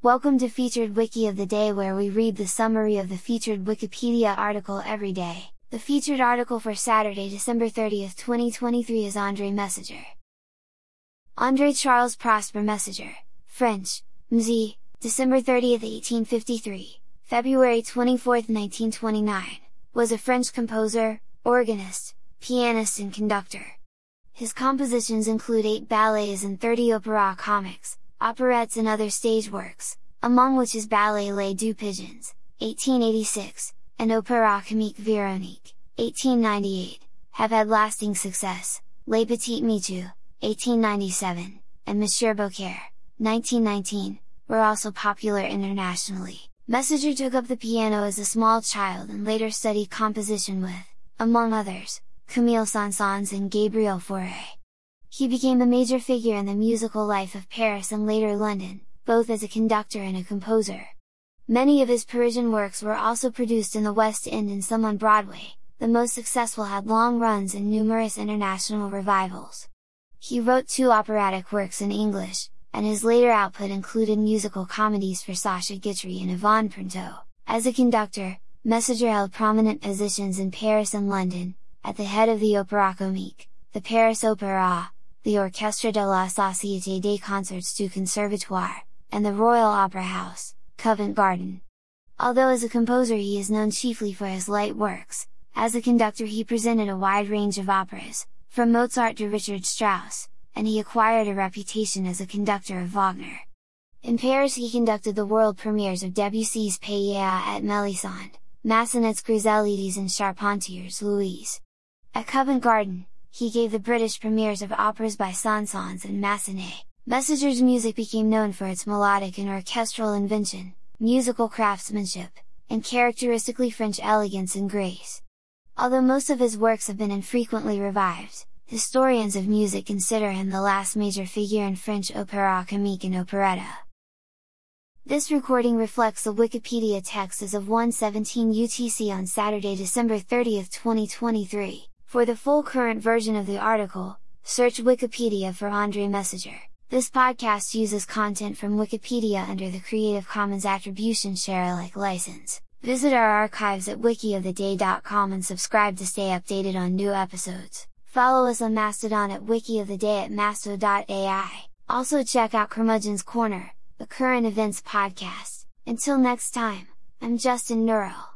Welcome to Featured Wiki of the Day where we read the summary of the featured Wikipedia article every day. The featured article for Saturday, December 30th, 2023 is André Messager. André Charles Prosper Messager, French, Mzi, December 30th, 1853, February 24th, 1929, was a French composer, organist, pianist and conductor. His compositions include 8 ballets and 30 opera comiques, operettes and other stage works, among which is Ballet Les Deux Pigeons, 1886, and Opéra Comique Véronique, 1898, have had lasting success, Les p'tites Michu, 1897, and Monsieur Beaucaire, 1919, were also popular internationally. Messager took up the piano as a small child and later studied composition with, among others, Camille Saint-Saëns and Gabriel Fauré. He became a major figure in the musical life of Paris and later London, both as a conductor and a composer. Many of his Parisian works were also produced in the West End and some on Broadway, the most successful had long runs and numerous international revivals. He wrote two operatic works in English, and his later output included musical comedies for Sacha Guitry and Yvonne Printemps. As a conductor, Messager held prominent positions in Paris and London, at the head of the Opéra Comique, the Paris Opéra, the Orchestre de la Société des Concerts du Conservatoire, and the Royal Opera House, Covent Garden. Although as a composer he is known chiefly for his light works, as a conductor he presented a wide range of operas, from Mozart to Richard Strauss, and he acquired a reputation as a conductor of Wagner. In Paris he conducted the world premieres of Debussy's Pelléas et Mélisande, Massenet's Grisélidis and Charpentier's Louise. At Covent Garden, he gave the British premieres of operas by Saint-Saëns and Massenet. Messager's music became known for its melodic and orchestral invention, musical craftsmanship, and characteristically French elegance and grace. Although most of his works have been infrequently revived, historians of music consider him the last major figure in French opéra comique and operetta. This recording reflects the Wikipedia text as of 1:17 UTC on Saturday, December 30, 2023. For the full current version of the article, search Wikipedia for André Messager. This podcast uses content from Wikipedia under the Creative Commons Attribution Share Alike license. Visit our archives at wikioftheday.com and subscribe to stay updated on new episodes. Follow us on Mastodon at wikioftheday at masto.ai. Also check out Curmudgeon's Corner, the current events podcast. Until next time, I'm Justin Neuro.